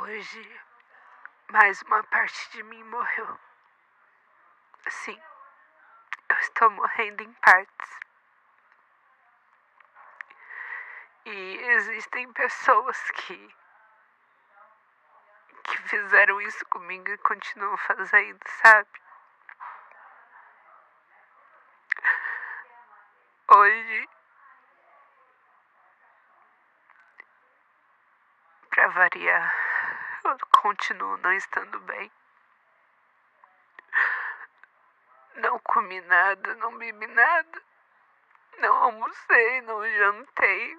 Hoje, mais uma parte de mim morreu. Sim, eu estou morrendo em partes. E existem pessoas que que fizeram isso comigo e continuam fazendo, sabe? Hoje, pra variar, eu continuo não estando bem. Não comi nada, não bebi nada. Não almocei, não jantei.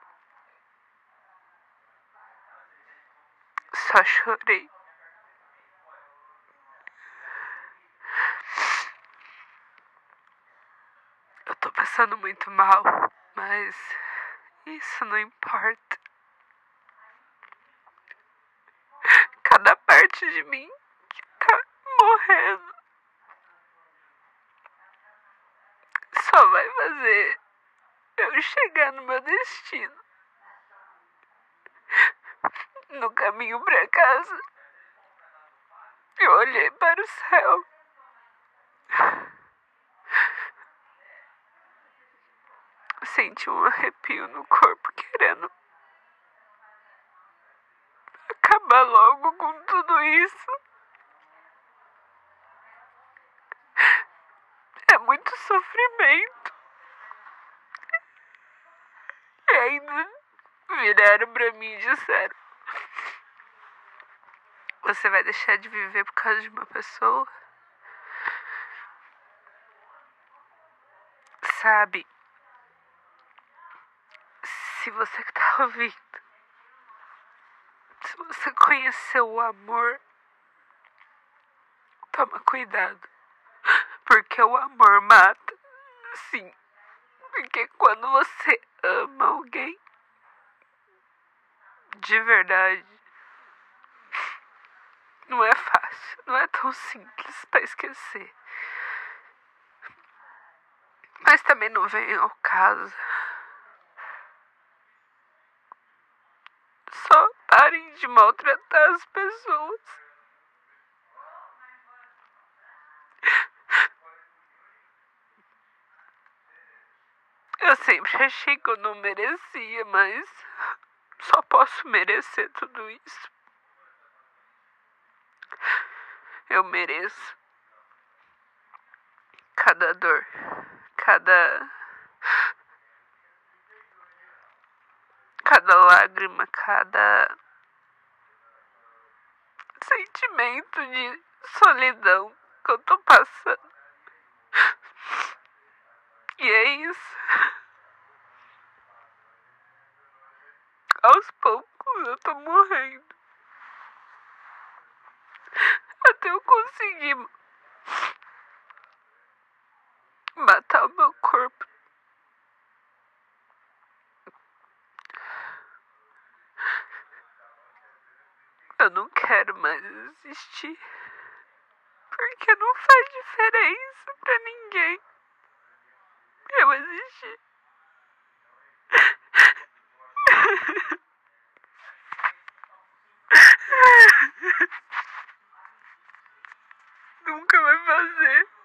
Só chorei. Eu tô passando muito mal, mas isso não importa. Cada parte de mim que tá morrendo só vai fazer eu chegar no meu destino. No caminho pra casa, eu olhei para o céu. Senti um arrepio no corpo querendo acabar logo com tudo isso. É muito sofrimento. E ainda viraram pra mim e disseram: Você vai deixar de viver por causa de uma pessoa? Sabe? Se você que tá ouvindo, você conheceu o amor, toma cuidado. Porque o amor mata. Sim. Porque quando você ama alguém de verdade, não é fácil, não é tão simples para esquecer. Mas também não vem ao caso. Só parem de maltratar as pessoas. Eu sempre achei que eu não merecia, mas só posso merecer tudo isso. Eu mereço cada dor, cada cada lágrima, cada sentimento de solidão que eu tô passando. E é isso. Aos poucos eu tô morrendo. Até eu conseguir matar o meu corpo. Eu não quero mais existir, Porque não faz diferença pra ninguém. Eu existi. Nunca vai fazer.